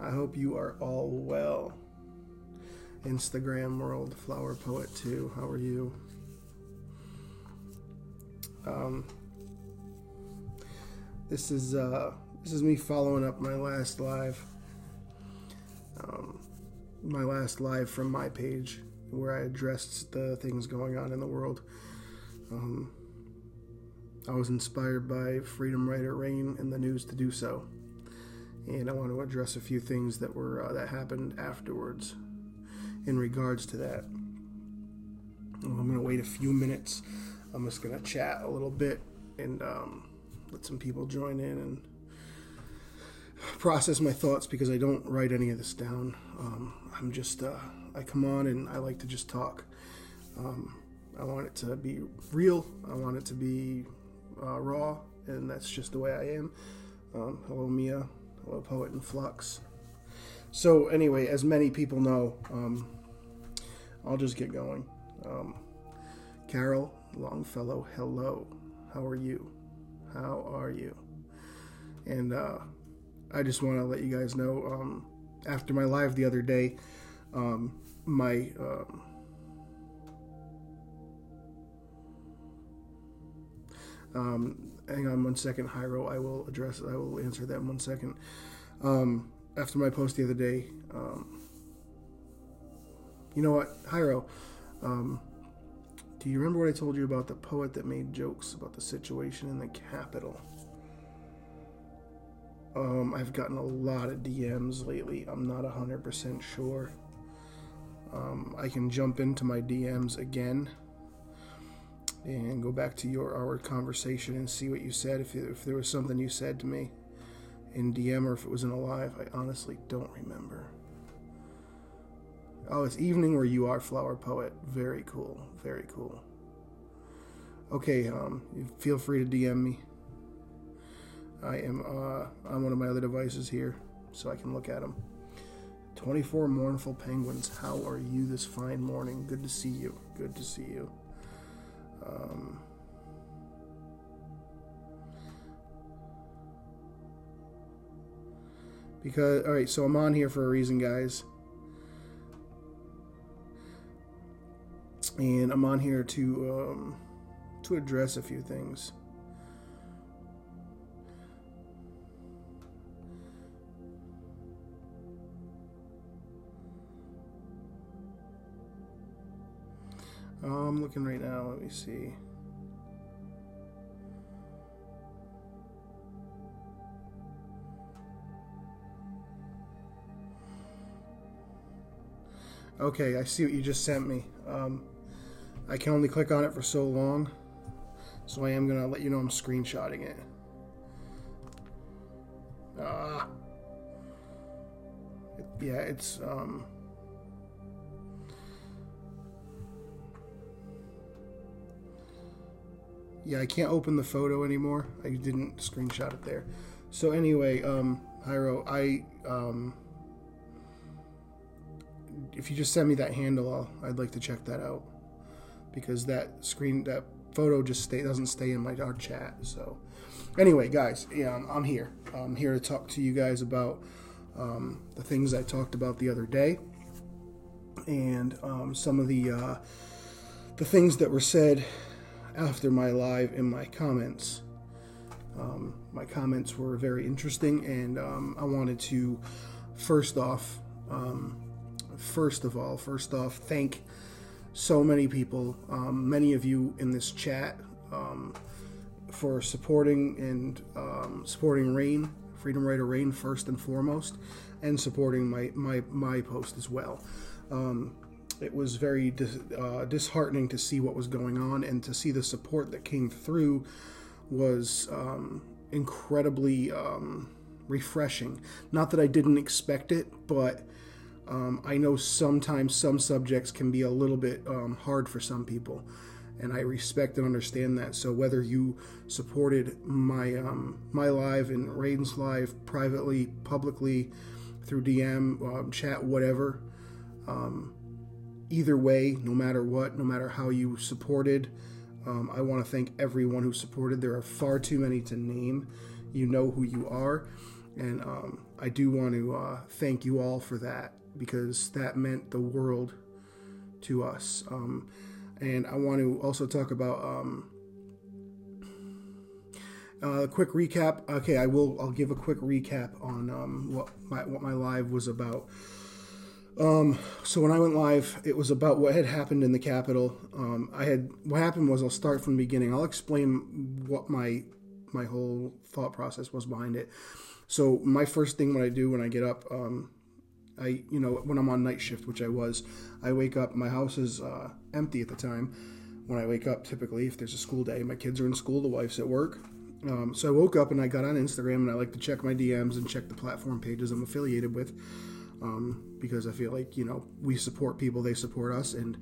I hope you are all well. Instagram world, flower poet too. How are you? Um, this is uh, this is me following up my last live. Um, my last live from my page where I addressed the things going on in the world. Um, I was inspired by Freedom Writer Rain and the news to do so, and I want to address a few things that were uh, that happened afterwards in regards to that. I'm going to wait a few minutes. I'm just going to chat a little bit and um, let some people join in and process my thoughts because I don't write any of this down. Um, I'm just, uh, I come on and I like to just talk. Um, I want it to be real. I want it to be uh, raw, and that's just the way I am. Um, hello, Mia. Hello, Poet in Flux. So, anyway, as many people know, um, I'll just get going. Um, Carol Longfellow, hello. How are you? How are you? And uh, I just want to let you guys know um, after my live the other day, um, my. Um, um, hang on one second, Hyro. I will address. It, I will answer that in one second. Um, after my post the other day, um, you know what, Hyro? Um, do you remember what I told you about the poet that made jokes about the situation in the Capitol? Um, I've gotten a lot of DMs lately. I'm not 100% sure. Um, I can jump into my DMs again and go back to your our conversation and see what you said. If, if there was something you said to me in DM or if it was in a live, I honestly don't remember. Oh, it's evening where you are, flower poet. Very cool. Very cool. Okay, um, feel free to DM me. I am uh, on one of my other devices here, so I can look at them. 24 mournful penguins. How are you this fine morning? Good to see you. Good to see you. Um, because all right, so I'm on here for a reason, guys. and I'm on here to um, to address a few things. I'm looking right now. Let me see. Okay, I see what you just sent me. Um, I can only click on it for so long, so I am going to let you know I'm screenshotting it. Ah. Yeah, it's, um... Yeah, I can't open the photo anymore. I didn't screenshot it there. So anyway, um, Hyro, I, um... If you just send me that handle, I'll, I'd like to check that out because that screen that photo just stay doesn't stay in my our chat. So anyway, guys, yeah, I'm, I'm here. I'm here to talk to you guys about um, the things I talked about the other day and um, some of the uh, the things that were said after my live in my comments. Um, my comments were very interesting, and um, I wanted to first off, um, first of all, first off, thank so many people, um, many of you in this chat, um, for supporting and supporting Rain, Freedom Writer Rain first and foremost, and supporting my my my post as well. Um, it was very dis- uh, disheartening to see what was going on and to see the support that came through was um, incredibly um, refreshing. Not that I didn't expect it, but um, I know sometimes some subjects can be a little bit um, hard for some people, and I respect and understand that. So whether you supported my um, my live and Raiden's live privately, publicly, through DM, um, chat, whatever, um, either way, no matter what, no matter how you supported, um, I want to thank everyone who supported. There are far too many to name. You know who you are, and I do want to uh, thank you all for that because that meant the world to us. Um, and I want to also talk about um, uh, a quick recap. Okay, I will. I'll give a quick recap on um, what my what my live was about. Um, so when I went live, it was about what had happened in the Capitol. Um, I had what happened was I'll start from the beginning. I'll explain what my my whole thought process was behind it. So my first thing when I do when I get up, um, I you know when I'm on night shift, which I was, I wake up. My house is uh, empty at the time. When I wake up, typically if there's a school day, my kids are in school, the wife's at work. Um, so I woke up and I got on Instagram and I like to check my DMs and check the platform pages I'm affiliated with um, because I feel like you know we support people, they support us, and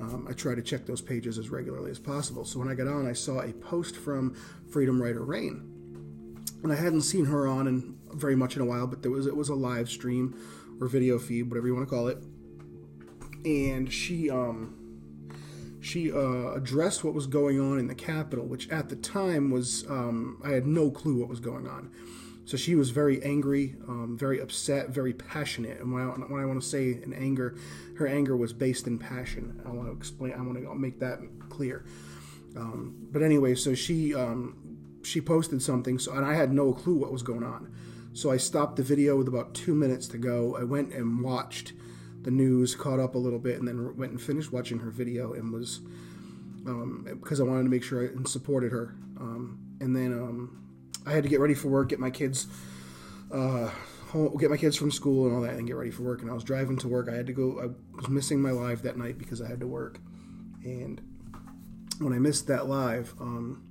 um, I try to check those pages as regularly as possible. So when I got on, I saw a post from Freedom Writer Rain, and I hadn't seen her on in very much in a while, but there was it was a live stream or video feed, whatever you want to call it, and she um she uh, addressed what was going on in the Capitol, which at the time was um, I had no clue what was going on. So she was very angry, um, very upset, very passionate. And when I, when I want to say in anger, her anger was based in passion. I want to explain. I want to make that clear. Um, but anyway, so she um, she posted something, so and I had no clue what was going on. So I stopped the video with about two minutes to go. I went and watched the news, caught up a little bit, and then went and finished watching her video and was because um, I wanted to make sure I supported her. Um, and then um, I had to get ready for work, get my kids, uh, home, get my kids from school and all that, and get ready for work. And I was driving to work. I had to go. I was missing my live that night because I had to work. And when I missed that live, um,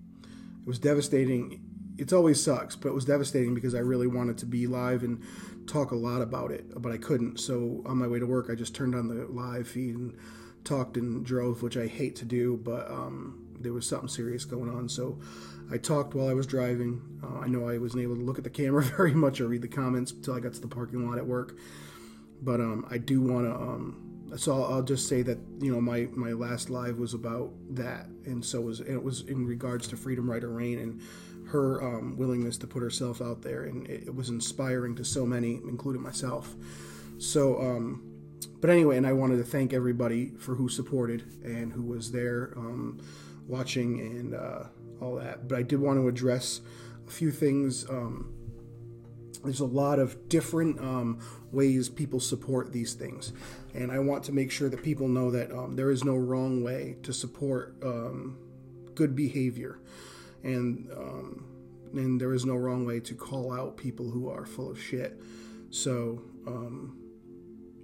it was devastating. It's always sucks, but it was devastating because I really wanted to be live and talk a lot about it, but I couldn't. So on my way to work, I just turned on the live feed and talked and drove, which I hate to do, but um, there was something serious going on. So I talked while I was driving. Uh, I know I wasn't able to look at the camera very much or read the comments until I got to the parking lot at work. But um, I do want to. Um, so I'll, I'll, just say that you know my my last live was about that, and so was it was in regards to Freedom Writer Rain and her um, willingness to put herself out there, and it, it, was inspiring to so many, including myself. So, um, but anyway, and I wanted to thank everybody for who supported and who was there um, watching and. Uh, all that. But I did want to address a few things. Um, there's a lot of different um, ways people support these things, and I want to make sure that people know that um, there is no wrong way to support um, good behavior, and um, and there is no wrong way to call out people who are full of shit. So, um,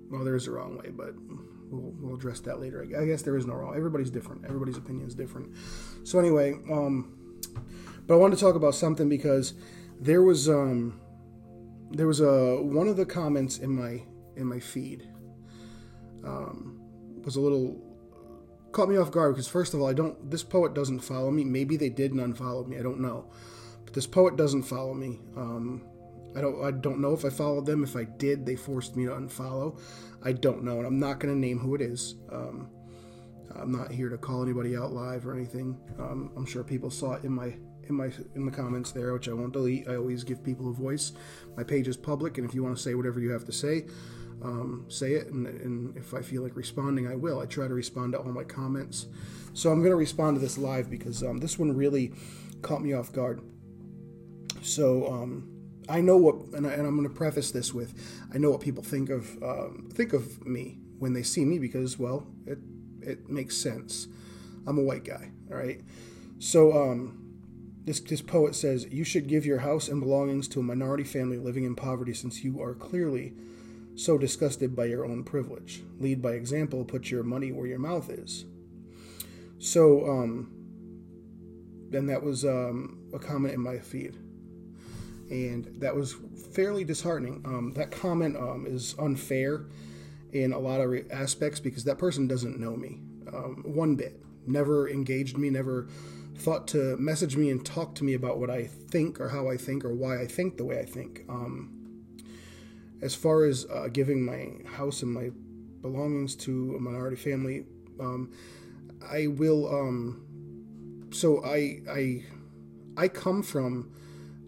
well, there is a wrong way, but we'll, we'll address that later. I guess there is no wrong. Everybody's different. Everybody's opinion is different. So anyway, um, but I wanted to talk about something because there was um, there was a one of the comments in my in my feed um, was a little caught me off guard because first of all, I don't. This poet doesn't follow me. Maybe they did and unfollowed me. I don't know. But this poet doesn't follow me. Um, I don't. I don't know if I followed them. If I did, they forced me to unfollow. I don't know, and I'm not going to name who it is. Um, I'm not here to call anybody out live or anything. Um, I'm sure people saw it in my in my in the comments there, which I won't delete. I always give people a voice. My page is public, and if you want to say whatever you have to say, um, say it. And, and, if I feel like responding, I will. I try to respond to all my comments. So I'm going to respond to this live because um, this one really caught me off guard. So um, I know what, and, I, am going to preface this with, I know what people think of um, think of me when they see me because, well, it it makes sense. I'm a white guy, all right. So um, this this poet says you should give your house and belongings to a minority family living in poverty, since you are clearly so disgusted by your own privilege. Lead by example. Put your money where your mouth is. So, um, and that was um, a comment in my feed and that was fairly disheartening. Um, that comment um, is unfair in a lot of aspects because that person doesn't know me um, one bit, never engaged me, never thought to message me and talk to me about what I think or how I think or why I think the way I think. Um, as far as uh, giving my house and my belongings to a minority family, um, I will. Um, so I I I come from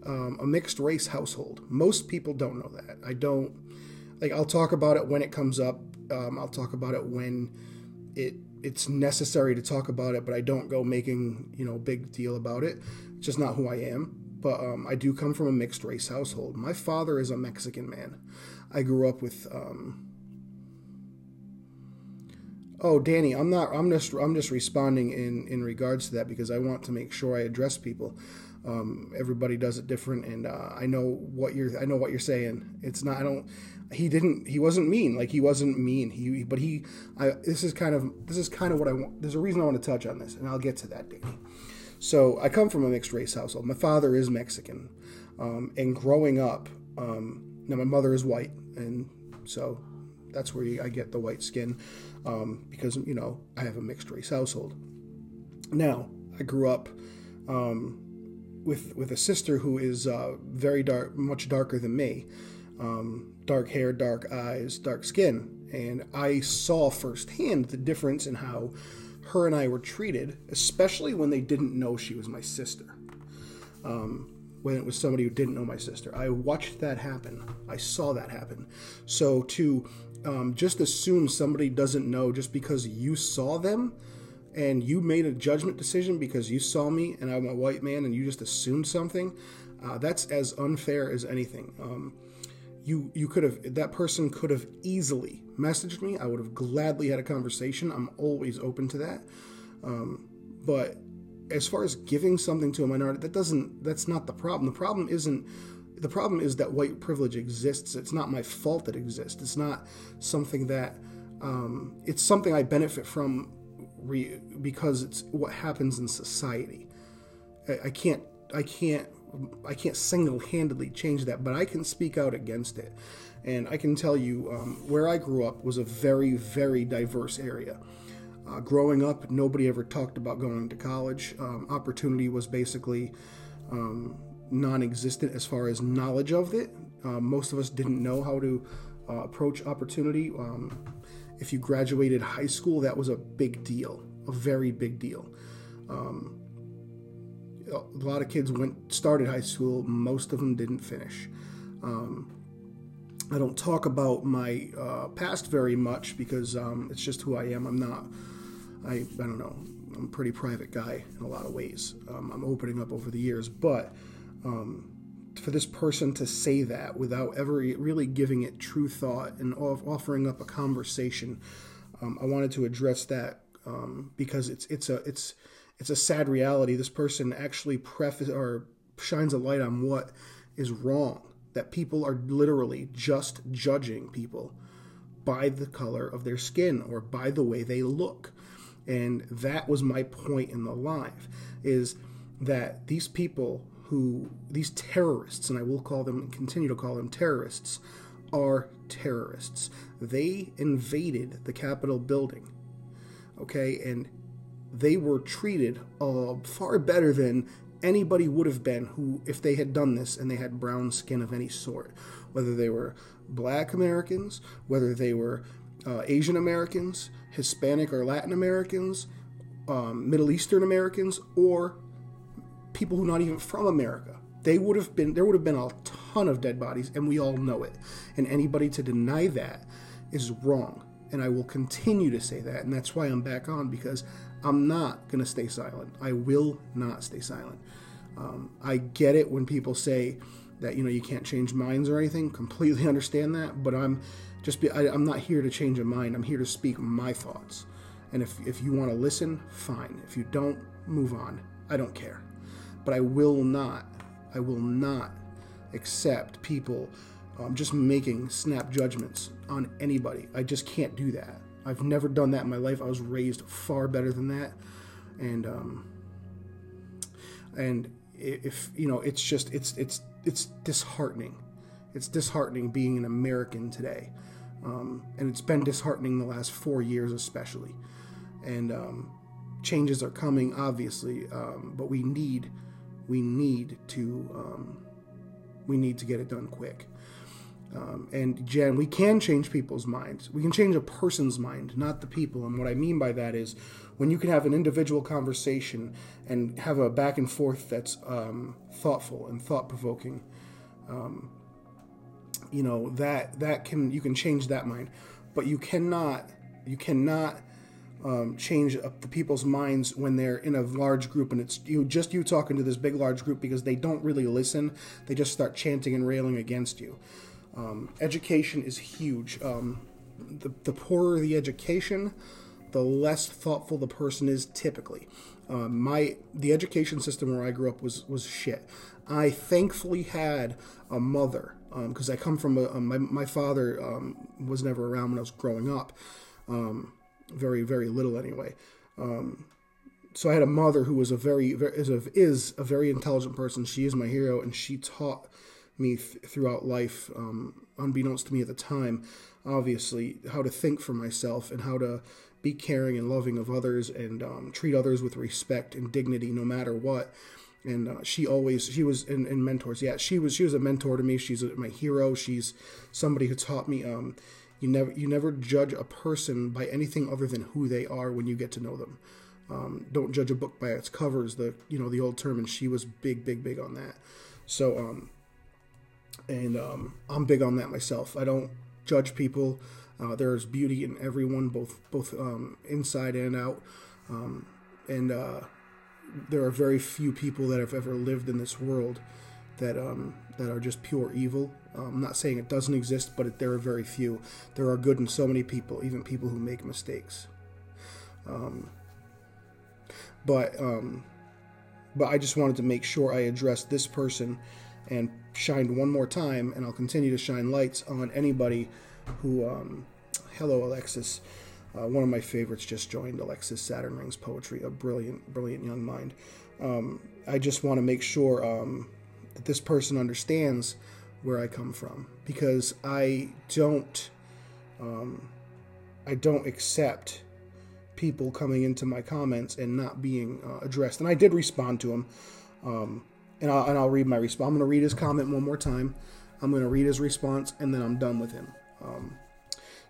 um, a mixed race household. Most people don't know that. I don't like. I'll talk about it when it comes up. Um, I'll talk about it when it it's necessary to talk about it, but I don't go making you know big deal about it. It's just not who I am. But um, I do come from a mixed race household. My father is a Mexican man. I grew up with. Um, oh, Danny, I'm not. I'm just. I'm just responding in in regards to that because I want to make sure I address people. Um, everybody does it different, and uh, I know what you're. I know what you're saying. It's not. I don't. He didn't. He wasn't mean. Like he wasn't mean. He. But he. I. This is kind of. This is kind of what I want. There's a reason I want to touch on this, and I'll get to that, Danny. So I come from a mixed race household. My father is Mexican, um, and growing up, um, now my mother is white, and so that's where I get the white skin um, because you know I have a mixed race household. Now I grew up um, with with a sister who is uh, very dark, much darker than me, um, dark hair, dark eyes, dark skin, and I saw firsthand the difference in how her and I were treated, especially when they didn't know she was my sister. Um, when it was somebody who didn't know my sister, I watched that happen. I saw that happen. So to um, just assume somebody doesn't know just because you saw them and you made a judgment decision because you saw me and I'm a white man and you just assumed something, uh, that's as unfair as anything. Um, you you could have that person could have easily messaged me. I would have gladly had a conversation. I'm always open to that. Um, but as far as giving something to a minority, that doesn't that's not the problem. The problem isn't the problem is that white privilege exists. It's not my fault that it exists. It's not something that um, it's something I benefit from re- because it's what happens in society. I, I can't I can't I can't single-handedly change that, but I can speak out against it. And I can tell you, um, where I grew up was a very, very diverse area. Uh, growing up, nobody ever talked about going to college. Um, opportunity was basically um, non-existent as far as knowledge of it. Uh, most of us didn't know how to uh, approach opportunity. Um, if you graduated high school, that was a big deal, a very big deal. Um, a lot of kids went started high school. Most of them didn't finish. Um, I don't talk about my uh, past very much because um, it's just who I am. I'm not. I I don't know. I'm a pretty private guy in a lot of ways. Um, I'm opening up over the years, but um, for this person to say that without ever really giving it true thought and offering up a conversation, um, I wanted to address that um, because it's it's a it's it's a sad reality. This person actually preface or shines a light on what is wrong. That people are literally just judging people by the color of their skin or by the way they look. And that was my point in the live is that these people who these terrorists and I will call them continue to call them terrorists are terrorists. They invaded the Capitol building. Okay, and they were treated uh, far better than anybody would have been who if they had done this and they had brown skin of any sort whether they were black americans whether they were uh, asian americans hispanic or latin americans um, middle eastern americans or people who are not even from america they would have been there would have been a ton of dead bodies and we all know it and anybody to deny that is wrong and i will continue to say that and that's why i'm back on because I'm not going to stay silent. I will not stay silent. Um, I get it when people say that you know you can't change minds or anything. Completely understand that, but I'm just be, I, am not here to change a mind. I'm here to speak my thoughts. And if if you want to listen, fine. If you don't, move on. I don't care. But I will not. I will not accept people um, just making snap judgments on anybody. I just can't do that. I've never done that in my life. I was raised far better than that, and um, and if you know, it's just it's it's it's disheartening. It's disheartening being an American today, um, and it's been disheartening the last four years especially. And um, changes are coming, obviously, um, but we need we need to um, we need to get it done quick. Um, and Jen, we can change people's minds. We can change a person's mind, not the people. And what I mean by that is when you can have an individual conversation and have a back and forth that's um, thoughtful and thought provoking. Um, you know that that can you can change that mind, but you cannot you cannot um, change the people's minds when they're in a large group and it's you just you talking to this big large group because they don't really listen. They just start chanting and railing against you. Um, education is huge. Um, the, the poorer the education, the less thoughtful the person is typically. Um, my the education system where I grew up was was shit. I thankfully had a mother because um, I come from a, a my my father um, was never around when I was growing up, um, very very little anyway. Um, so I had a mother who was a very, very is a, is a very intelligent person. She is my hero, and she taught me th- throughout life, um, unbeknownst to me at the time, obviously, how to think for myself and how to be caring and loving of others and um, treat others with respect and dignity no matter what. And uh, she always she was in, in, mentors. Yeah, she was she was a mentor to me. She's a, my hero. She's somebody who taught me. Um, you never you never judge a person by anything other than who they are when you get to know them. Um, don't judge a book by its covers. The you know the old term, and she was big, big, big on that. So um, and um, I'm big on that myself. I don't judge people. Uh, there's beauty in everyone, both both um, inside and out. Um, and uh, there are very few people that have ever lived in this world that um, that are just pure evil. Um, I'm not saying it doesn't exist, but it, there are very few. There are good in so many people, even people who make mistakes. Um, but but I just wanted to make sure I addressed this person and shined one more time, and I'll continue to shine lights on anybody who. Um, hello, Alexis. Uh, one of my favorites just joined Alexis Saturn Rings Poetry, a brilliant, brilliant young mind. Um, I just want to make sure um, that this person understands where I come from because I don't, um, I don't accept people coming into my comments and not being uh, addressed. And I did respond to him. Um, and I'll, and I'll read my response. I'm going to read his comment one more time. I'm going to read his response, and then I'm done with him. Um,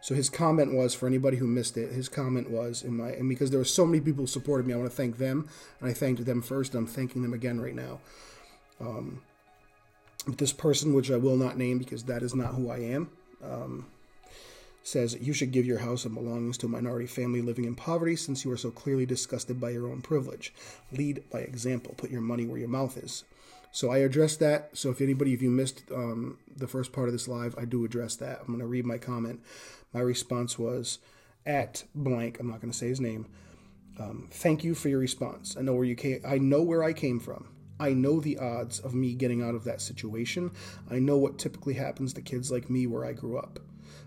so his comment was for anybody who missed it. His comment was in my and because there were so many people who supported me, I want to thank them, and I thanked them first. And I'm thanking them again right now. Um, this person, which I will not name because that is not who I am, um, says you should give your house and belongings to a minority family living in poverty since you are so clearly disgusted by your own privilege. Lead by example. Put your money where your mouth is. So I addressed that. So if anybody, if you missed um, the first part of this live, I do address that. I'm going to read my comment. My response was at blank. I'm not going to say his name. Um, thank you for your response. I know where you came. I know where I came from. I know the odds of me getting out of that situation. I know what typically happens to kids like me where I grew up.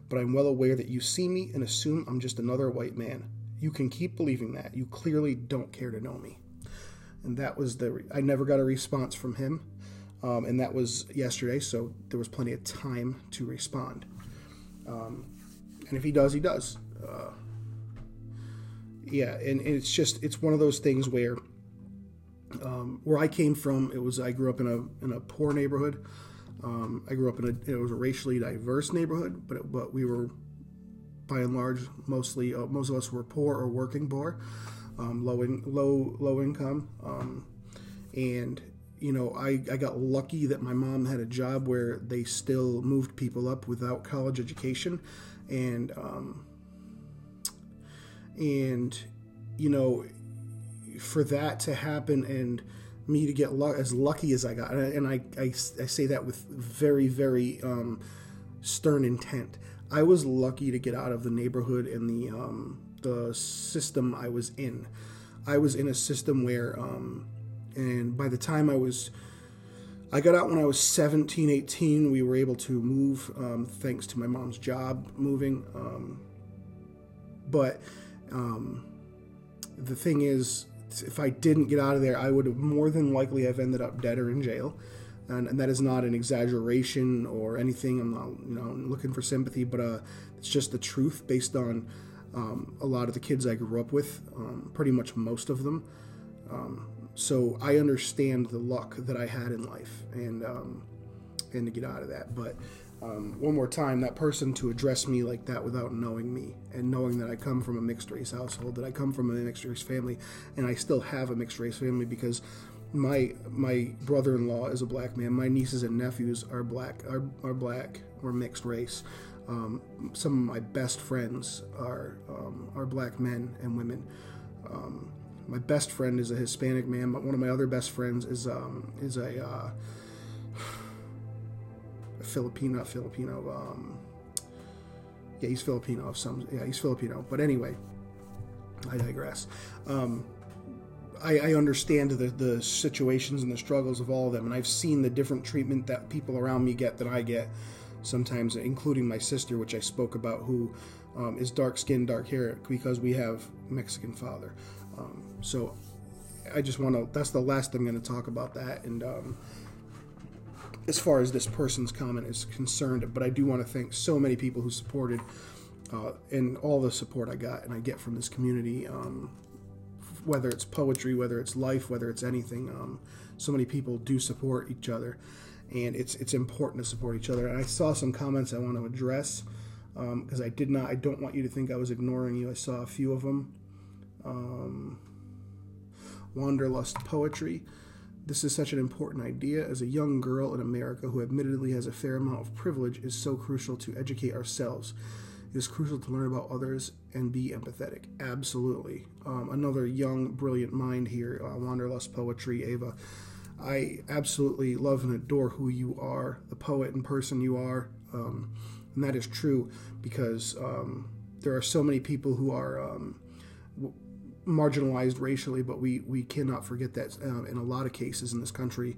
But I'm well aware that you see me and assume I'm just another white man. You can keep believing that. You clearly don't care to know me and that was the I never got a response from him, um, and that was yesterday. So there was plenty of time to respond. Um, and if he does, he does. Uh, yeah, and, and, it's just it's one of those things where um, where I came from, it was I grew up in a in a poor neighborhood. Um, I grew up in a it was a racially diverse neighborhood, but it, but we were by and large mostly uh, most of us were poor or working poor um, low in, low low income, um, and you know I, I got lucky that my mom had a job where they still moved people up without college education, and um, and you know for that to happen and me to get as lucky as I got, and I, I, I say that with very very um, stern intent. I was lucky to get out of the neighborhood and the um, the system I was in. I was in a system where, um, and by the time I was, I got out when I was 17, 18. We were able to move um, thanks to my mom's job moving. Um, but um, the thing is, if I didn't get out of there, I would have more than likely have ended up dead or in jail. And, and that is not an exaggeration or anything. I'm not, you know, looking for sympathy, but uh, it's just the truth based on um, a lot of the kids I grew up with, um, pretty much most of them. Um, so I understand the luck that I had in life and um, and to get out of that. But um, one more time, that person to address me like that without knowing me and knowing that I come from a mixed race household, that I come from a mixed race family, and I still have a mixed race family because my my brother-in-law is a black man. My nieces and nephews are black, are, are black, or mixed race. Um, some of my best friends are um, are black men and women. Um, my best friend is a Hispanic man, but one of my other best friends is um, is a uh, Filipino, Filipino. Um, yeah, he's Filipino some. Yeah, he's Filipino. But anyway, I digress. Um, I, I, understand the, the situations and the struggles of all of them, and I've seen the different treatment that people around me get that I get sometimes, including my sister, which I spoke about, who um, is dark skinned, dark hair, because we have Mexican father. Um, so I just want to. That's the last I'm going to talk about that, and um, as far as this person's comment is concerned. But I do want to thank so many people who supported uh, and all the support I got and I get from this community, um, whether it's poetry, whether it's life, whether it's anything. Um, so many people do support each other, and it's it's important to support each other. And I saw some comments I want to address because um, I did not. I don't want you to think I was ignoring you. I saw a few of them. Um, Wanderlust poetry. This is such an important idea as a young girl in America who admittedly has a fair amount of privilege is so crucial to educate ourselves. It is crucial to learn about others and be empathetic. Absolutely. Um, another young, brilliant mind here, uh, Wanderlust Poetry, Ava. I absolutely love and adore who you are, the poet and person you are. Um, and that is true because um, there are so many people who are um, marginalized racially, but we, we cannot forget that uh, in a lot of cases in this country,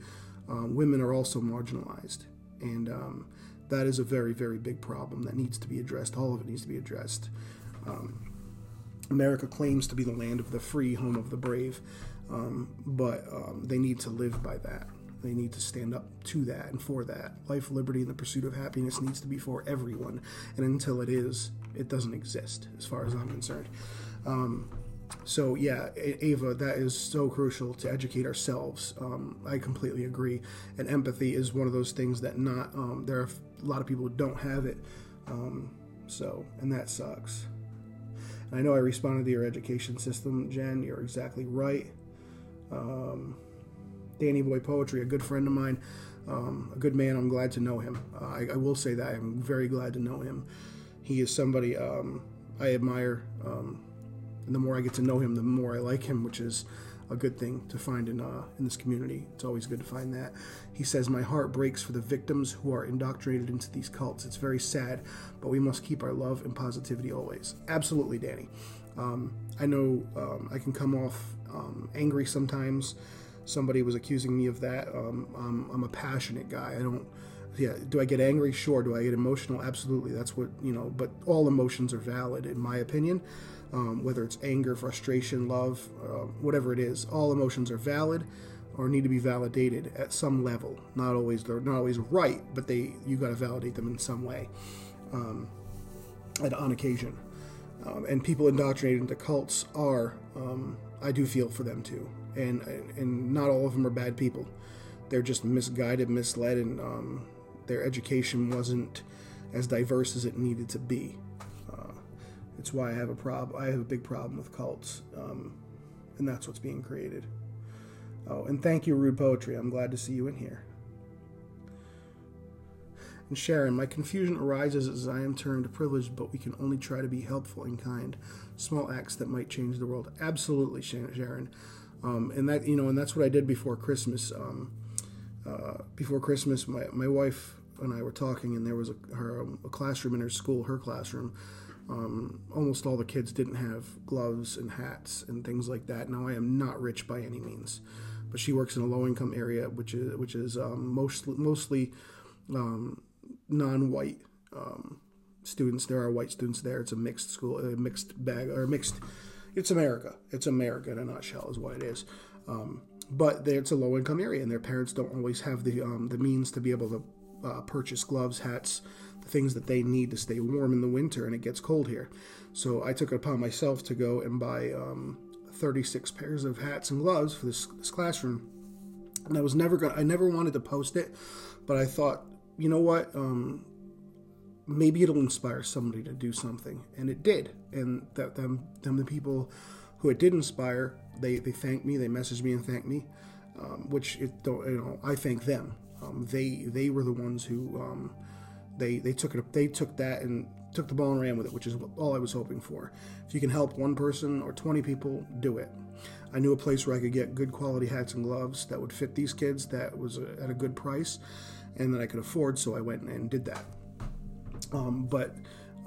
um, women are also marginalized. And um, that is a very, very big problem that needs to be addressed. All of it needs to be addressed. Um, America claims to be the land of the free, home of the brave, um, but um, they need to live by that. They need to stand up to that and for that. Life, liberty, and the pursuit of happiness needs to be for everyone. And until it is, it doesn't exist, as far as I'm concerned. Um, so yeah, Ava, that is so crucial to educate ourselves. Um, I completely agree. And empathy is one of those things that not um, there are a lot of people who don't have it. Um, so and that sucks. And I know I responded to your education system, Jen. You're exactly right. Um, Danny Boy Poetry, a good friend of mine, um, a good man. I'm glad to know him. Uh, I, I, will say that I'm very glad to know him. He is somebody um, I admire. And the more I get to know him, the more I like him, which is a good thing to find in uh, in this community. It's always good to find that. He says, "My heart breaks for the victims who are indoctrinated into these cults. It's very sad, but we must keep our love and positivity always." Absolutely, Danny. Um, I know um, I can come off um, angry sometimes. Somebody was accusing me of that. Um, I'm a passionate guy. I don't yeah do i get angry sure do i get emotional absolutely that's what you know but all emotions are valid in my opinion um, whether it's anger, frustration, love, uh, whatever it is. All emotions are valid or need to be validated at some level. Not always they're not always right, but they you got to validate them in some way. Um, on occasion, um, and people indoctrinated into cults are um, I do feel for them too, and and not all of them are bad people. They're just misguided, misled, and um, their education wasn't as diverse as it needed to be. It's why I have a problem. I have a big problem with cults, um, and that's what's being created. Oh, and thank you, Rude Poetry. I'm glad to see you in here. And Sharon, my confusion arises as I am termed privileged, but we can only try to be helpful and kind. Small acts that might change the world. Absolutely, Sharon. Um, and that you know, and that's what I did before Christmas. Um, uh, before Christmas, my my wife and I were talking, and there was a, her a classroom in her school, her classroom, um, almost all the kids didn't have gloves and hats and things like that. Now I am not rich by any means, but she works in a low income area, which is which is um, mostly mostly um, non white um, students. There are white students there. It's a mixed school, a mixed bag or mixed. It's America. It's America in a nutshell, is what it is. Um, but it's a low income area, and their parents don't always have the um, the means to be able to uh, purchase gloves, hats the things that they need to stay warm in the winter and it gets cold here. So I took it upon myself to go and buy um, 36 pairs of hats and gloves for this, this classroom. And I was never going to, I never wanted to post it, but I thought, you know what? Um, maybe it'll inspire somebody to do something, and it did. And that them them the people who it did inspire, they they thanked me, they messaged me and thanked me, um, which it don't you know I thank them. Um, they they were the ones who um, they they took it they took that and took the ball and ran with it, which is all I was hoping for. If you can help one person or 20 people, do it. I knew a place where I could get good quality hats and gloves that would fit these kids that was at a good price and that I could afford, so I went and did that. Um, but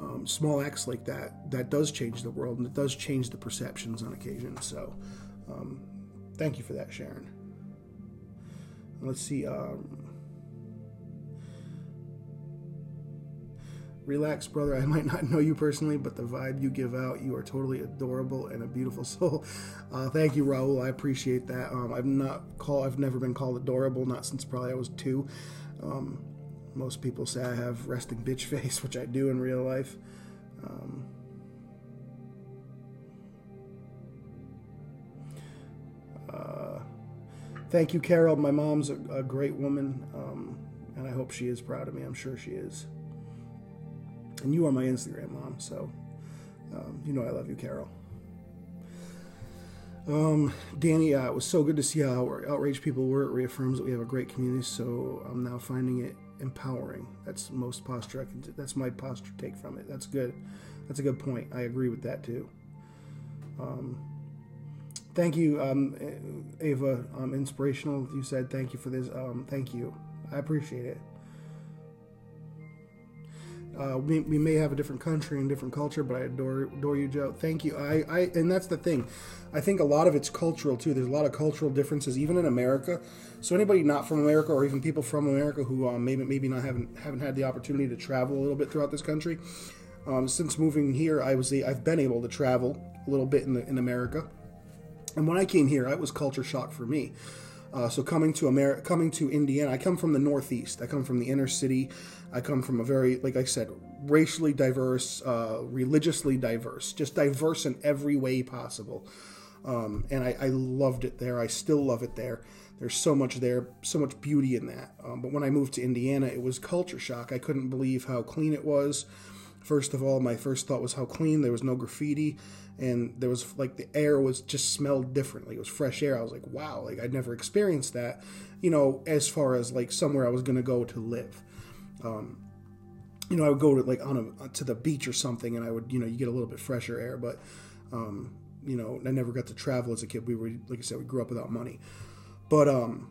um, small acts like that, that does change the world and it does change the perceptions on occasion. So um, thank you for that, Sharon. Let's see. Um, Relax, brother. I might not know you personally, but the vibe you give out, you are totally adorable and a beautiful soul. Uh, thank you, Raul. I appreciate that. Um, I've not called. I've never been called adorable, not since probably I was two. Um, most people say I have resting bitch face, which I do in real life. Um, uh, thank you, Carol. My mom's a, a great woman, um, and I hope she is proud of me. I'm sure she is. And you are my Instagram mom, so um, you know I love you, Carol. Um, Danny, uh, it was so good to see how outraged people were. It reaffirms that we have a great community, so I'm now finding it empowering. That's most posture I can. That's my posture take from it. That's good. That's a good point. I agree with that too. Um, thank you, um, Ava. Um, inspirational. You said thank you for this. Um, thank you. I appreciate it. Uh, we, we, may have a different country and different culture, but I adore adore you, Joe. Thank you. I, I and that's the thing. I think a lot of it's cultural too. There's a lot of cultural differences, even in America. So anybody not from America, or even people from America who um, maybe maybe not haven't haven't had the opportunity to travel a little bit throughout this country. Um, since moving here, I was the, I've been able to travel a little bit in the, in America, and when I came here, it was culture shock for me. Uh, so coming to America, coming to Indiana, I come from the Northeast. I come from the inner city. I come from a very, like I said, racially diverse, uh, religiously diverse, just diverse in every way possible. Um, and I, I, loved it there. I still love it there. There's so much there, so much beauty in that. Um, but when I moved to Indiana, it was culture shock. I couldn't believe how clean it was. First of all, my first thought was how clean. There was no graffiti, and there was like the air was just smelled differently. It was fresh air. I was like, wow, like I'd never experienced that. You know, as far as like somewhere I was gonna go to live. Um, you know, I would go to like on a to the beach or something, and I would, you know, you get a little bit fresher air. But, um, you know, I never got to travel as a kid. We were, like I said, we grew up without money. But um,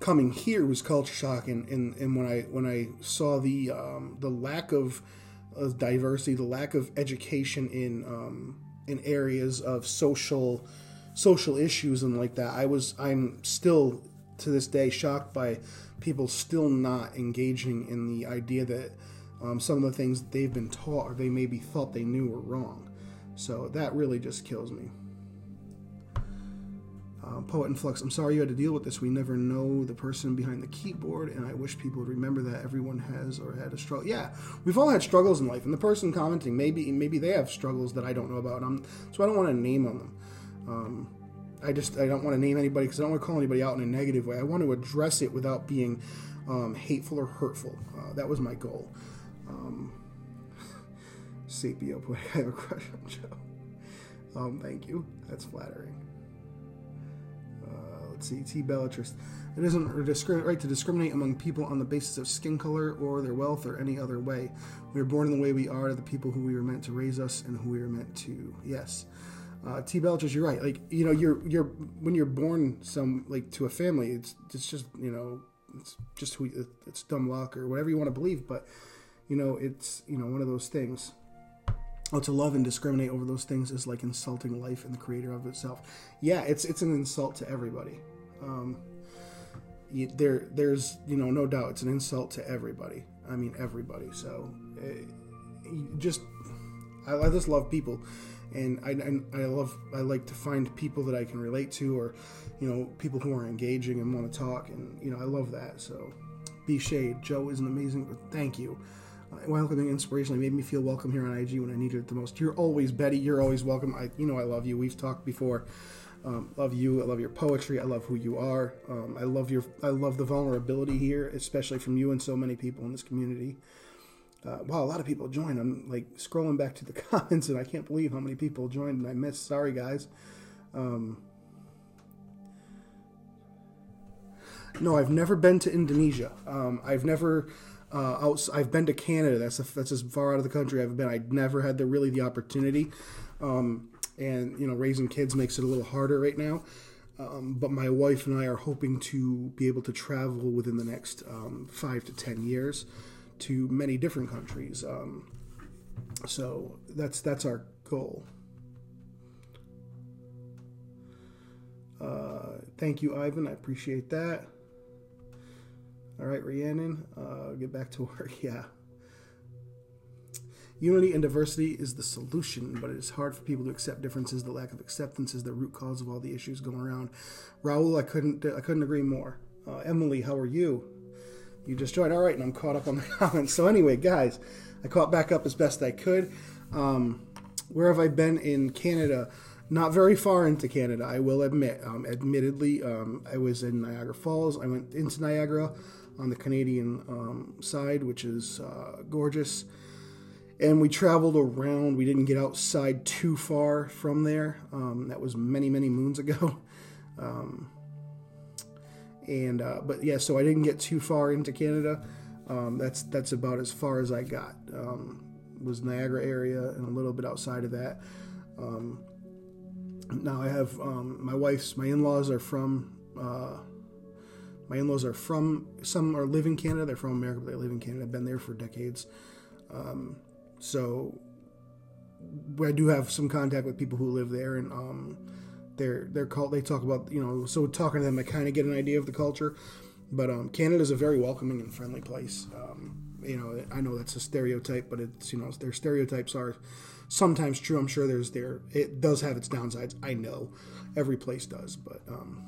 coming here was culture shock, and, and, and when I when I saw the um, the lack of, of diversity, the lack of education in um, in areas of social social issues and like that, I was I'm still to this day shocked by people still not engaging in the idea that um, some of the things they've been taught or they maybe thought they knew were wrong. So that really just kills me. Uh, Poet in Flux, I'm sorry you had to deal with this. We never know the person behind the keyboard, and I wish people would remember that everyone has or had a struggle. Yeah, we've all had struggles in life, and the person commenting, maybe maybe they have struggles that I don't know about. I'm, so I don't want to name on them. Um, I just I don't want to name anybody because I don't want to call anybody out in a negative way. I want to address it without being um, hateful or hurtful. Uh, that was my goal. Um, Sapio, I have a crush on Joe. Um, thank you. That's flattering. Uh, see. T. Bellatrix. It isn't right to discriminate among people on the basis of skin color or their wealth or any other way. We are born in the way we are to the people who we were meant to raise us and who we were meant to. Yes uh, T. Belchers, you're right. Like you know, you're you're when you're born some like to a family, it's it's just you know it's just who it's dumb luck or whatever you want to believe. But you know, it's you know one of those things. Oh, to love and discriminate over those things is like insulting life and the creator of itself. Yeah, it's it's an insult to everybody. Um, there there's you know no doubt it's an insult to everybody. I mean everybody. So uh, just I, I just love people. And I, I, I love I like to find people that I can relate to or you know people who are engaging and want to talk. And you know I love that. So be shade. Joe is an amazing thank you. Uh, welcoming inspirationally made me feel welcome here on IG when I needed it the most. You're always Betty. You're always welcome. I you know I love you. We've talked before um, love you I love your poetry I love who you are um, I love your I love the vulnerability here especially from you and so many people in this community Uh, wow, a lot of people joined. I'm like scrolling back to the comments, and I can't believe how many people joined and I missed. Sorry, guys. Um, no, I've never been to Indonesia. Um, I've never uh, out, I've been to Canada. That's a, that's as far out of the country I've been. I never had the really the opportunity, um, and you know, raising kids makes it a little harder right now. Um, but my wife and I are hoping to be able to travel within the next um, five to ten years to many different countries. Um, so that's that's our goal. Uh, thank you, Ivan. I appreciate that. All right, Rhiannon, uh, get back to work. Yeah. Unity and diversity is the solution, but it is hard for people to accept differences. The lack of acceptance is the root cause of all the issues going around. Raul, I couldn't I couldn't agree more. Uh, Emily, how are you? You just joined. All right, and I'm caught up on the comments. So anyway, guys, I caught back up as best I could. Um, where have I been in Canada? Not very far into Canada, I will admit. Um, admittedly, um, I was in Niagara Falls. I went into Niagara on the Canadian um, side, which is uh, gorgeous. And we traveled around. We didn't get outside too far from there. Um, that was many, many moons ago. Um, and uh, but yeah, so I didn't get too far into Canada. Um, that's that's about as far as I got. Um, was Niagara area and a little bit outside of that. Um, now I have um, my wife's my in-laws are from uh, my in-laws are from some are live in Canada. They're from America, but they live in Canada. I've been there for decades. Um, so I do have some contact with people who live there, and um, they're they're called. They talk about you know. So talking to them, I kind of get an idea of the culture. But um, Canada is a very welcoming and friendly place. Um, you know, I know that's a stereotype, but it's you know their stereotypes are sometimes true. I'm sure there's there it does have its downsides. I know every place does, but um,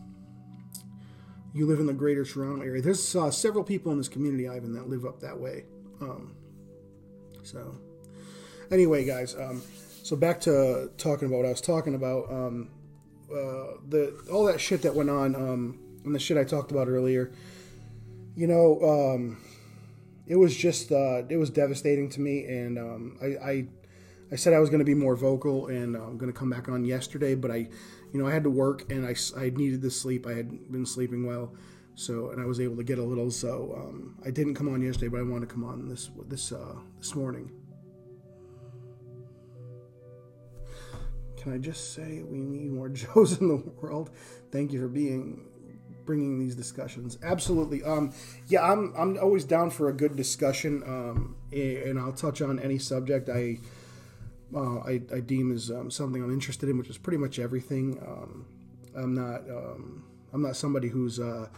you live in the greater Toronto area. There's uh, several people in this community, Ivan, that live up that way. Um, so anyway, guys, um, so back to talking about what I was talking about. Um, uh, the all that shit that went on, um, and the shit I talked about earlier. You know, um, it was just uh, it was devastating to me, and um, I, I, I said I was going to be more vocal, and I'm going to come back on yesterday, but I, you know, I had to work, and I, I needed the sleep. I had been sleeping well, so and I was able to get a little. So um, I didn't come on yesterday, but I want to come on this this uh, this morning. Can I just say we need more Joes in the world? Thank you for being bringing these discussions. Absolutely. Um, yeah, I'm I'm always down for a good discussion, um, and I'll touch on any subject I uh, I, I, deem as um, something I'm interested in, which is pretty much everything. Um, I'm not um, I'm not somebody who's uh,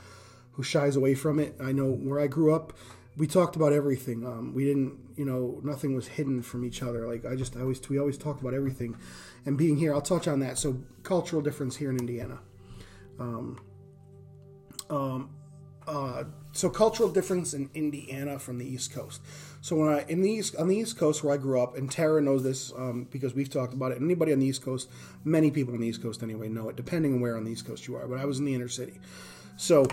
who shies away from it. I know where I grew up. We talked about everything. Um, we didn't, you know, nothing was hidden from each other. Like I just, I always, we always talked about everything. And being here, I'll touch on that. So cultural difference here in Indiana. Um, um, uh, so cultural difference in Indiana from the East Coast. So when I in the East on the East Coast where I grew up, and Tara knows this um, because we've talked about it. Anybody on the East Coast, many people on the East Coast anyway know it, depending on where on the East Coast you are. But I was in the inner city, so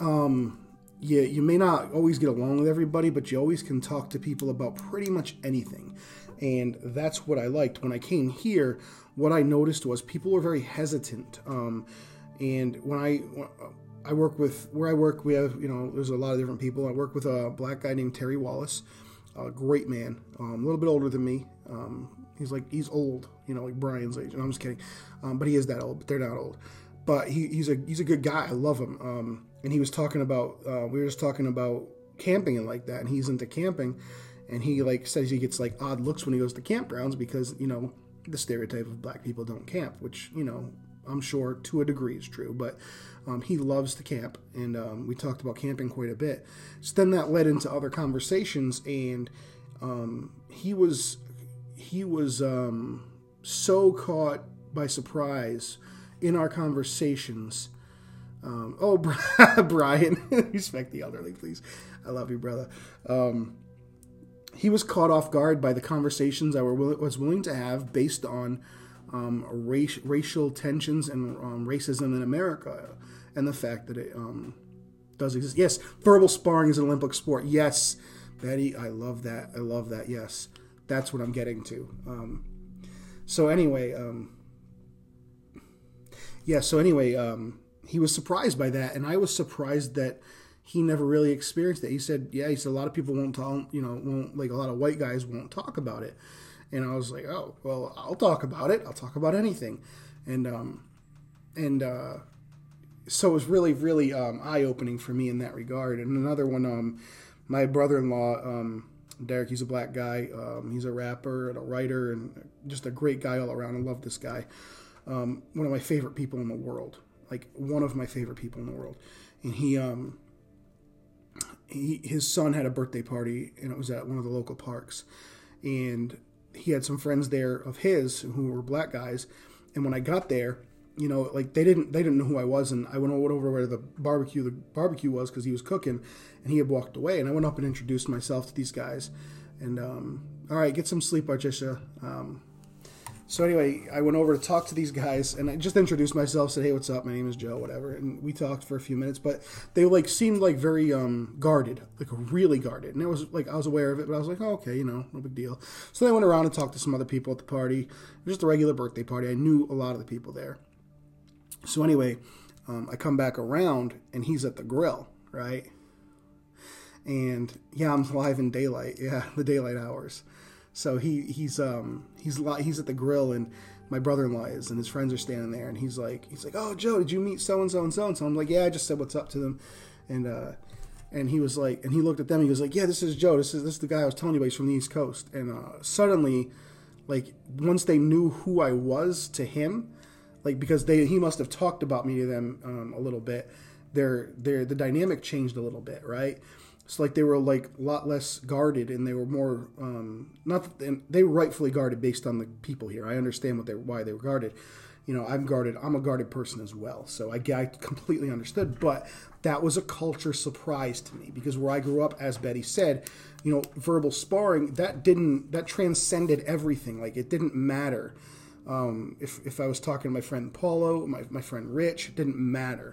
um, you you may not always get along with everybody, but you always can talk to people about pretty much anything, and that's what I liked when I came here. What I noticed was people were very hesitant. Um, and when I I work with where I work, we have you know there's a lot of different people. I work with a black guy named Terry Wallace, a great man, um, a little bit older than me. Um, he's like he's old, you know, like Brian's age. And I'm just kidding, um, but he is that old. But they're not old. But he, he's a he's a good guy. I love him. And he was talking about uh, we were just talking about camping and like that. And he's into camping, and he like says he gets like odd looks when he goes to campgrounds because you know the stereotype of black people don't camp, which you know I'm sure to a degree is true, but um, he loves to camp, and um, we talked about camping quite a bit. So then that led into other conversations, and um, he was he was um, so caught by surprise in our conversations. Um, oh, Brian, respect the elderly, please. I love you, brother. Um, he was caught off guard by the conversations I were, was willing to have based on um, race, racial tensions and um, racism in America, and the fact that it um, does exist. Yes, verbal sparring is an Olympic sport. Yes, Betty, I love that. I love that. Yes, that's what I'm getting to. Um, so anyway, yeah. So anyway, um, he was surprised by that, and I was surprised that he never really experienced it. He said, "Yeah, he said a lot of people won't talk. You know, won't like a lot of white guys won't talk about it." And I was like, "Oh, well, I'll talk about it. I'll talk about anything." And um, and uh, so it was really, really um, eye opening for me in that regard. And another one, um, my brother in law, um, Derek, he's a black guy. Um, he's a rapper and a writer and just a great guy all around. I love this guy. Um, one of my favorite people in the world, like one of my favorite people in the world. And he, um, he, his son had a birthday party, and it was at one of the local parks. And he had some friends there of his who were black guys. And when I got there, you know, like they didn't they didn't know who I was, and I went over where the barbecue the barbecue was because he was cooking, and he had walked away, and I went up and introduced myself to these guys, and um, all right, get some sleep, Artisha. Um, so anyway, I went over to talk to these guys, and I just introduced myself, said, "Hey, what's up? My name is Joe, whatever," and we talked for a few minutes, but they like seemed like very um, guarded, like really guarded, and it was like I was aware of it, but I was like, oh, okay, you know, no big deal. So I went around and talked to some other people at the party. Just a regular birthday party. I knew a lot of the people there. So anyway, um, I come back around and he's at the grill, right? And yeah, I'm live in daylight. Yeah, the daylight hours. So he he's um he's he's at the grill and my brother-in-law is and his friends are standing there and he's like he's like oh Joe did you meet so and so and so and so I'm like yeah I just said what's up to them and uh and he was like and he looked at them he was like yeah this is Joe this is this is the guy I was telling you about he's from the East Coast and uh, suddenly like once they knew who I was to him like because they he must have talked about me to them um, a little bit. Their their the dynamic changed a little bit, right? It's like they were like a lot less guarded, and they were more um, not that, they were rightfully guarded based on the people here. I understand what they why they were guarded. You know, I'm guarded. I'm a guarded person as well, so I, I completely understood. But that was a culture surprise to me because where I grew up, as Betty said, you know, verbal sparring that didn't that transcended everything. Like it didn't matter um, if, if I was talking to my friend Paulo, my, my friend Rich, it didn't matter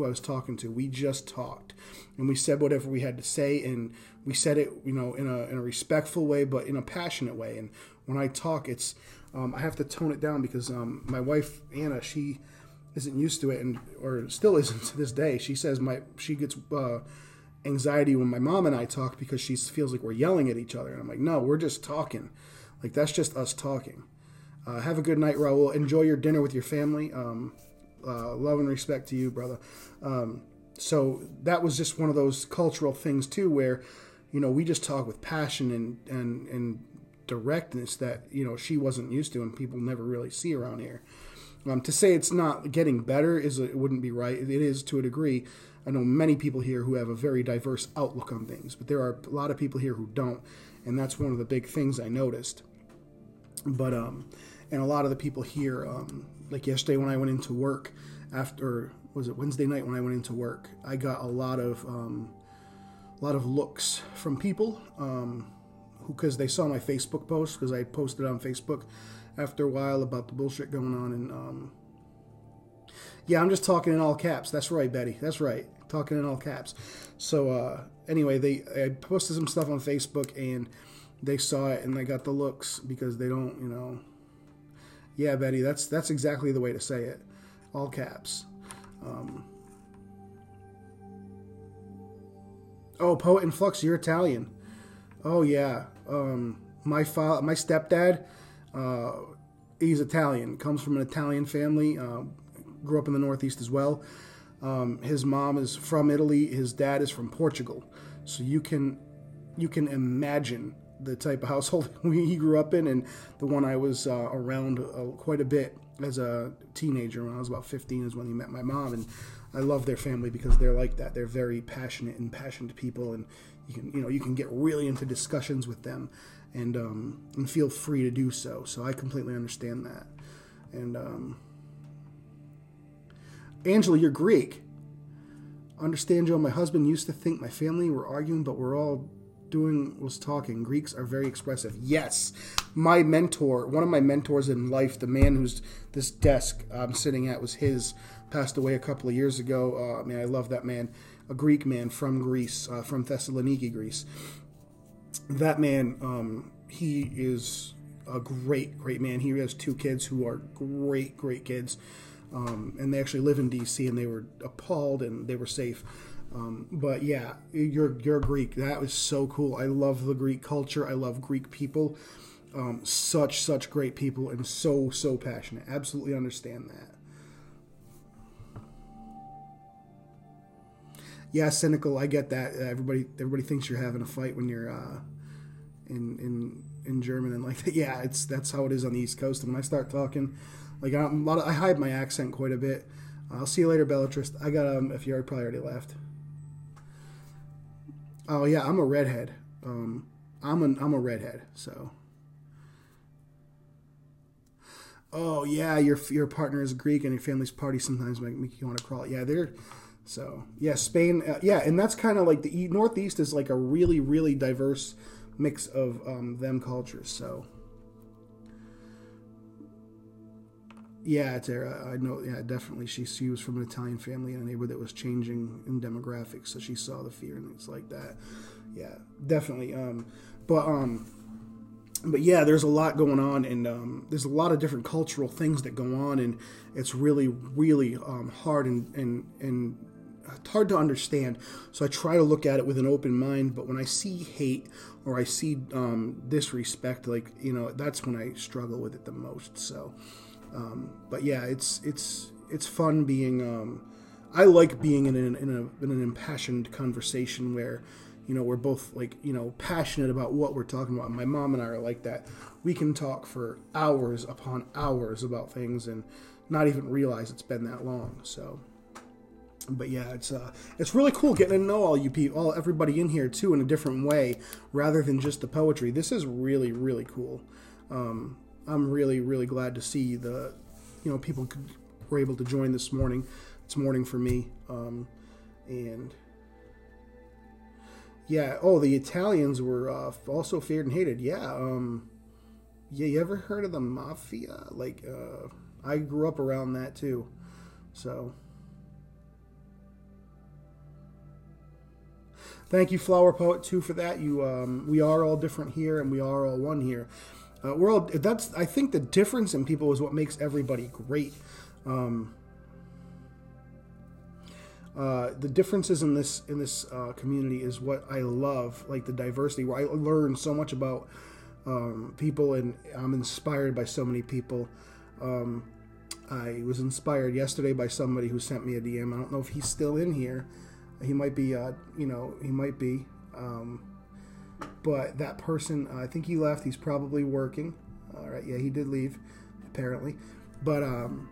who I was talking to. We just talked and we said whatever we had to say, and we said it, you know, in a, in a respectful way, but in a passionate way. And when I talk, it's um, I have to tone it down because um, my wife Anna, she isn't used to it, and or still isn't to this day. She says my she gets uh, anxiety when my mom and I talk because she feels like we're yelling at each other, and I'm like, no, we're just talking. Like that's just us talking. Uh, have a good night, Raul. Enjoy your dinner with your family. Um, uh, love and respect to you, brother. Um, so that was just one of those cultural things too, where you know we just talk with passion and and and directness that you know she wasn't used to, and people never really see around here. Um, to say it's not getting better is it wouldn't be right. It is to a degree. I know many people here who have a very diverse outlook on things, but there are a lot of people here who don't, and that's one of the big things I noticed. But um, and a lot of the people here, um, like yesterday when I went into work, after was it Wednesday night when I went into work, I got a lot of um, a lot of looks from people um, who because they saw my Facebook post because I posted on Facebook after a while about the bullshit going on and um, yeah, I'm just talking in all caps. That's right, Betty. That's right, talking in all caps. So uh, anyway, they I posted some stuff on Facebook and they saw it and they got the looks because they don't, you know, yeah, Betty, that's that's exactly the way to say it. All caps. Um, oh, poet in flux, you're Italian. Oh yeah. Um, my fa- my stepdad, uh, he's Italian. Comes from an Italian family. Uh, grew up in the Northeast as well. Um, his mom is from Italy. His dad is from Portugal. So you can you can imagine the type of household he grew up in, and the one I was uh, around uh, quite a bit as a teenager. When I was about 15, is when he met my mom, and I love their family because they're like that. They're very passionate and passionate people, and you can you know you can get really into discussions with them, and um, and feel free to do so. So I completely understand that. And um, Angela, you're Greek. Understand, Joe. My husband used to think my family were arguing, but we're all doing was talking. Greeks are very expressive. Yes, my mentor, one of my mentors in life, the man who's this desk I'm sitting at was his. Passed away a couple of years ago. Uh, man, I love that man. A Greek man from Greece, uh, from Thessaloniki, Greece. that man, um, he is a great, great man. He has two kids who are great, great kids. Um, and they actually live in DC, and they were appalled and they were safe. Um, but yeah, you're you're Greek. That was so cool. I love the Greek culture. I love Greek people. Um, such such great people and so so passionate. Absolutely understand that. Yeah, cynical. I get that. Everybody everybody thinks you're having a fight when you're uh, in in in German and like that. Yeah, it's that's how it is on the East Coast. And when I start talking, like I'm, a lot of, I hide my accent quite a bit. I'll see you later, Bellatrix. I got um. If you already probably already left. Oh yeah, I'm a redhead. Um, I'm a I'm a redhead. So. Oh yeah, your your partner is Greek and your family's party sometimes make, make you want to crawl. Yeah, they're so yeah, Spain. Uh, yeah, and that's kind of like the Northeast is like a really really diverse mix of um, them cultures. So yeah, Tara, I know. Yeah, definitely. She she was from an Italian family in a neighborhood that was changing in demographics, so she saw the fear and things like that. Yeah, definitely. Um, but um, but yeah, there's a lot going on, and um, there's a lot of different cultural things that go on, and it's really, really um, hard and and and it's hard to understand. So I try to look at it with an open mind. But when I see hate or I see um, disrespect, like you know, that's when I struggle with it the most. So, um, but yeah, it's it's it's fun being. Um, I like being in an, in, a, in an impassioned conversation where you know we're both like you know passionate about what we're talking about. My mom and I are like that. We can talk for hours upon hours about things and not even realize it's been that long. So but yeah, it's uh, it's really cool getting to know all you people, all everybody in here too, in a different way, rather than just the poetry. This is really really cool. Um, I'm really really glad to see the, you know, people could, were able to join this morning. It's morning for me, um, and yeah. Oh, the Italians were uh, also feared and hated. Yeah. Um, yeah. You ever heard of the mafia? Like, uh, I grew up around that too, so. Thank you, Flower Poet, too, for that. You, um, we are all different here, and we are all one here. Uh, we're all. That's. I think the difference in people is what makes everybody great. Um, uh, the differences in this in this uh, community is what I love, like the diversity, where I learn so much about um, people, and I'm inspired by so many people. Um, I was inspired yesterday by somebody who sent me a DM. I don't know if he's still in here. He might be, uh, you know, he might be. Um, but that person, uh, I think he left. He's probably working. All right, yeah, he did leave, apparently. But um,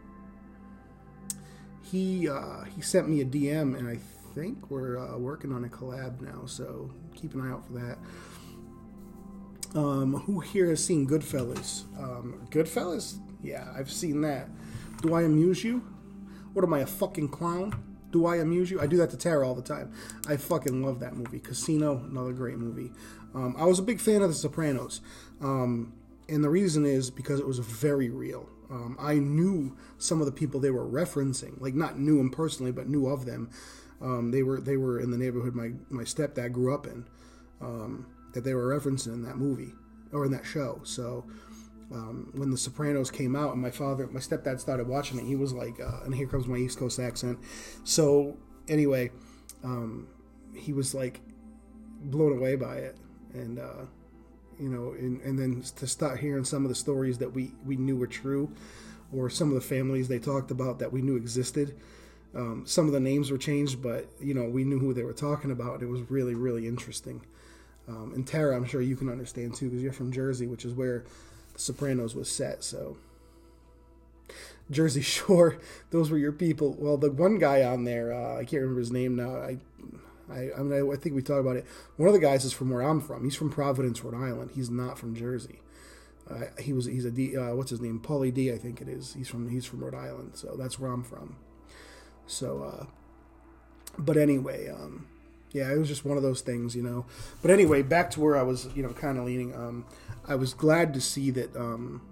he uh, he sent me a DM, and I think we're uh, working on a collab now. So keep an eye out for that. Um, who here has seen Goodfellas? Um, Goodfellas? Yeah, I've seen that. Do I amuse you? What am I, a fucking clown? Do I amuse you? I do that to Tara all the time. I fucking love that movie. Casino, another great movie. Um, I was a big fan of The Sopranos. Um, and the reason is because it was very real. Um, I knew some of the people they were referencing, like not knew them personally, but knew of them. Um, they were they were in the neighborhood my my stepdad grew up in, um, that they were referencing in that movie or in that show. So um, when The Sopranos came out, and my father, my stepdad started watching it, he was like, uh, and here comes my East Coast accent. So anyway, um, he was like blown away by it, and uh, you know, and, and then to start hearing some of the stories that we we knew were true, or some of the families they talked about that we knew existed. Um, some of the names were changed, but you know we knew who they were talking about. And it was really, really interesting. Um, and Tara, I'm sure you can understand too, because you're from Jersey, which is where Sopranos was set, so Jersey Shore, those were your people. Well, the one guy on there, uh, I can't remember his name now. I, I, I mean, I, I, think we talked about it. One of the guys is from where I'm from. He's from Providence, Rhode Island. He's not from Jersey. Uh, he was he's a D. Uh, what's his name? Pauly D. I think it is. He's from he's from Rhode Island, so that's where I'm from. So, uh, but anyway, um, yeah, it was just one of those things, you know. But anyway, back to where I was, you know, kind of leaning. Um, I was glad to see that um,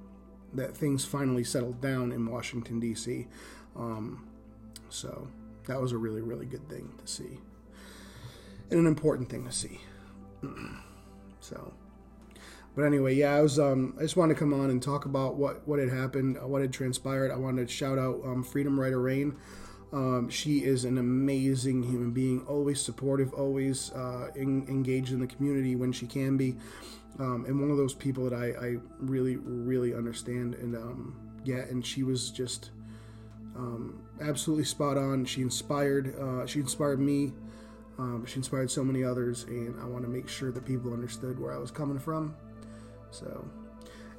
that things finally settled down in Washington D.C. Um, so that was a really really good thing to see, and an important thing to see. So, but anyway, yeah, I was. Um, I just wanted to come on and talk about what what had happened, what had transpired. I wanted to shout out um, Freedom Writer Rain. Um, she is an amazing human being, always supportive, always uh, in, engaged in the community when she can be, um, and one of those people that I, I really, really understand. And um, yeah, and she was just um, absolutely spot on. She inspired, uh, she inspired me. Um, she inspired so many others, and I want to make sure that people understood where I was coming from. So,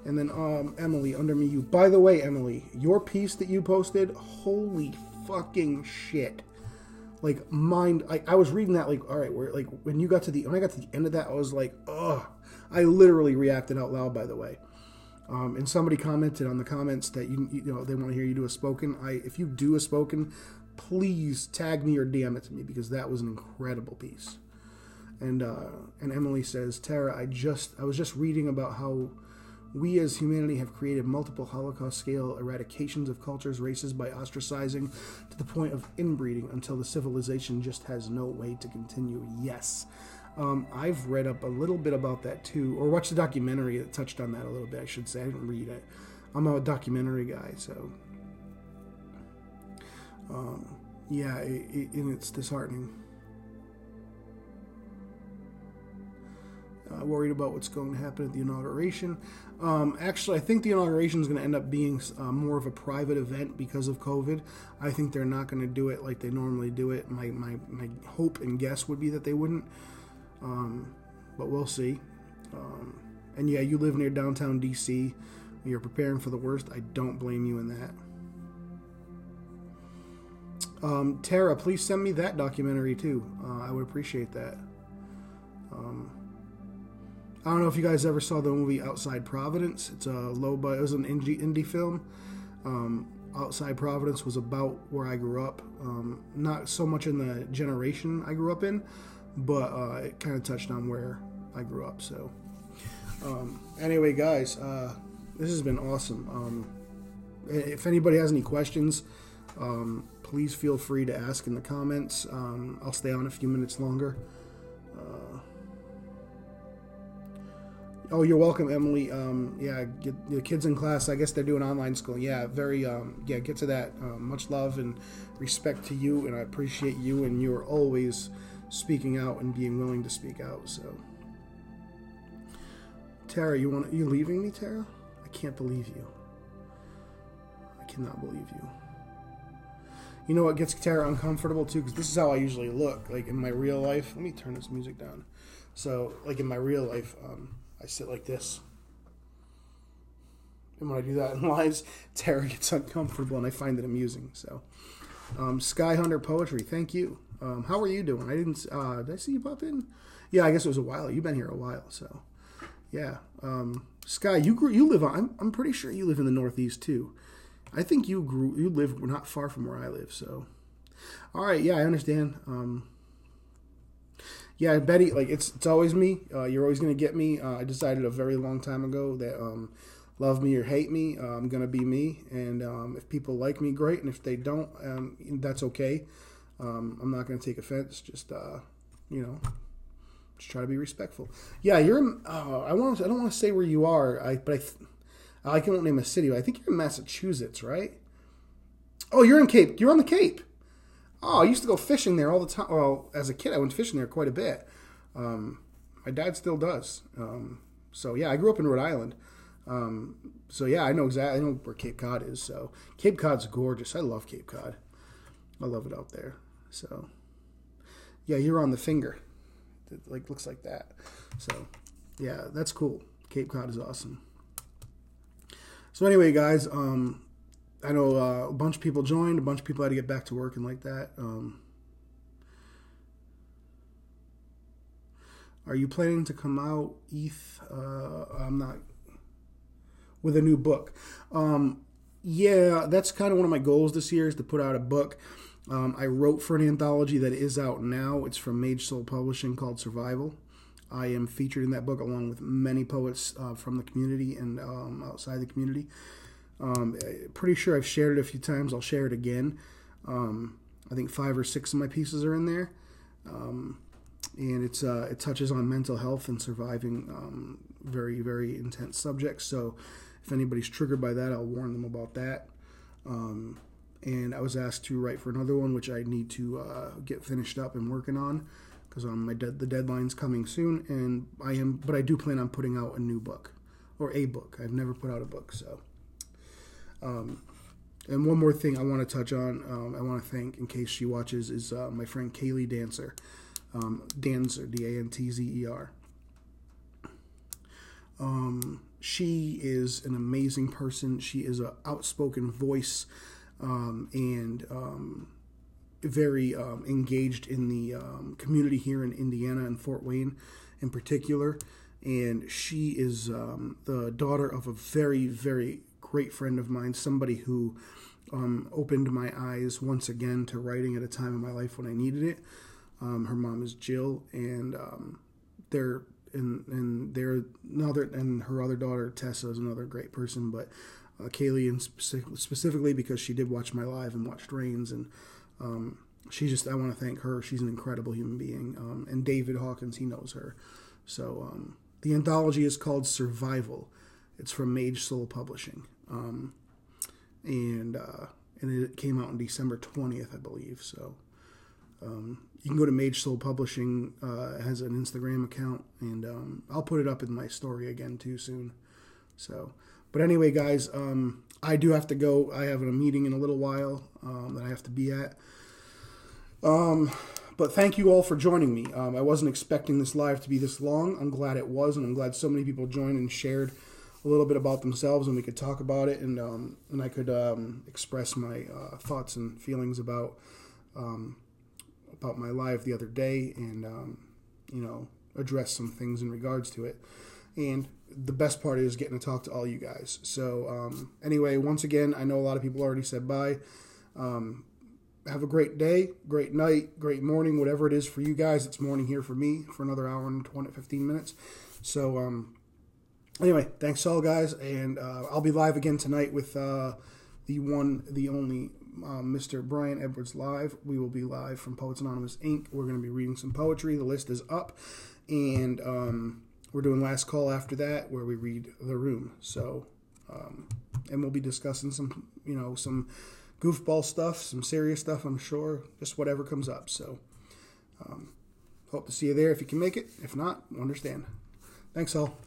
and then um, Emily under me, you. By the way, Emily, your piece that you posted, holy fucking shit. Like mind, I, I was reading that like, all right, where like when you got to the when I got to the end of that, I was like, ugh. I literally reacted out loud. By the way, um, and somebody commented on the comments that you you know they want to hear you do a spoken. I if you do a spoken, please tag me or DM it to me because that was an incredible piece. And uh, and Emily says, Tara, I just I was just reading about how we as humanity have created multiple Holocaust scale eradications of cultures, races by ostracizing to the point of inbreeding until the civilization just has no way to continue. Yes. Um, I've read up a little bit about that too, or watched the documentary that touched on that a little bit, I should say. I didn't read it. I'm a documentary guy, so. Um, yeah, it, it, and it's disheartening. Uh, worried about what's going to happen at the inauguration. Um, actually, I think the inauguration is going to end up being uh, more of a private event because of COVID. I think they're not going to do it like they normally do it. My, my, my hope and guess would be that they wouldn't, um, but we'll see. Um, and yeah, you live near downtown DC. You're preparing for the worst. I don't blame you in that. Um, Tara, please send me that documentary too. Uh, I would appreciate that. Um, I don't know if you guys ever saw the movie Outside Providence. It's a low budget. It was an indie, indie film. Um, Outside Providence was about where I grew up. Um, not so much in the generation I grew up in, but uh, it kind of touched on where I grew up. So, um, anyway, guys, uh, this has been awesome. Um, if anybody has any questions, um, please feel free to ask in the comments. Um, I'll stay on a few minutes longer. Uh, oh, you're welcome, Emily. Um, yeah, get the kids in class. I guess they're doing online school. Yeah, very. Um, yeah, get to that. Uh, much love and respect to you, and I appreciate you. And you are always speaking out and being willing to speak out. So, Tara, you want you leaving me, Tara? I can't believe you. I cannot believe you. You know what gets Tara uncomfortable too? Because this is how I usually look, like in my real life. Let me turn this music down. So, like in my real life, um, I sit like this. And when I do that in lives, Tara gets uncomfortable, and I find it amusing. So, um, Sky Hunter Poetry, thank you. Um, how are you doing? I didn't. Uh, did I see you pop in? Yeah, I guess it was a while. You've been here a while, so yeah. Um, Sky, you grew. You live on. I'm, I'm pretty sure you live in the Northeast too. I think you grew. You live not far from where I live. So, all right. Yeah, I understand. Um, yeah, Betty. Like it's it's always me. Uh, you're always gonna get me. Uh, I decided a very long time ago that um, love me or hate me, uh, I'm gonna be me. And um, if people like me, great. And if they don't, um, that's okay. Um, I'm not gonna take offense. Just uh, you know, just try to be respectful. Yeah, you're. Uh, I want. I don't want to say where you are. I but I. I can't name a city. I think you're in Massachusetts, right? Oh, you're in Cape. You're on the Cape. Oh, I used to go fishing there all the time. Well, as a kid, I went fishing there quite a bit. Um, my dad still does. Um, so yeah, I grew up in Rhode Island. Um, so yeah, I know exactly. I know where Cape Cod is. So Cape Cod's gorgeous. I love Cape Cod. I love it out there. So yeah, you're on the finger. It like looks like that. So yeah, that's cool. Cape Cod is awesome. So anyway, guys, um, I know uh, a bunch of people joined, a bunch of people had to get back to work and like that. Um, are you planning to come out, ETH? Uh, I'm not with a new book. Um, yeah, that's kind of one of my goals this year is to put out a book. Um, I wrote for an anthology that is out now. It's from Mage Soul Publishing called Survival. I am featured in that book along with many poets uh, from the community and um, outside the community. Um, pretty sure I've shared it a few times. I'll share it again. Um, I think five or six of my pieces are in there. Um, and it's uh, it touches on mental health and surviving um, very very intense subjects. So if anybody's triggered by that, I'll warn them about that. Um, and I was asked to write for another one, which I need to uh, get finished up and working on because um, my de- the deadline's coming soon, and I am. But I do plan on putting out a new book or a book. I've never put out a book, so. Um, and one more thing I want to touch on, um, I want to thank, in case she watches, is uh, my friend Kaylee Dantzer. Um, D A N T Z E R. Um, she is an amazing person. She is an outspoken voice um, and um, very um, engaged in the um, community here in Indiana and Fort Wayne in particular. And she is the daughter of a very, very great friend of mine, somebody who um, opened my eyes once again to writing at a time in my life when I needed it. her mom is Jill, and they're and and they're another and her other daughter Tessa is another great person, but uh, Kaylee and specifically because she did watch my live and watched Rain's and um, she just I want to thank her. She's an incredible human being. Um, and David Hawkins, he knows her. So um, the anthology is called Survival. It's from Mage Soul Publishing, um, and uh, and it came out on December twentieth, I believe. So um, you can go to Mage Soul Publishing uh, has an Instagram account, and um, I'll put it up in my story again too soon. So, but anyway, guys, um, I do have to go. I have a meeting in a little while um, that I have to be at. Um, but thank you all for joining me. Um, I wasn't expecting this live to be this long. I'm glad it was, and I'm glad so many people joined and shared a little bit about themselves, and we could talk about it, and um, and I could um, express my uh, thoughts and feelings about um, about my life the other day, and um, you know address some things in regards to it. And the best part is getting to talk to all you guys. So um, anyway, once again, I know a lot of people already said bye. Um, have a great day, great night, great morning, whatever it is for you guys. It's morning here for me for another hour and 20, 15 minutes. So, um, anyway, thanks all, guys. And uh, I'll be live again tonight with uh, the one, the only um, Mr. Brian Edwards live. We will be live from Poets Anonymous Inc. We're going to be reading some poetry. The list is up. And um, we're doing Last Call after that, where we read The Room. So, um, and we'll be discussing some, you know, some goofball stuff, some serious stuff, I'm sure, just whatever comes up. So, um, hope to see you there if you can make it. If not, understand. Thanks all.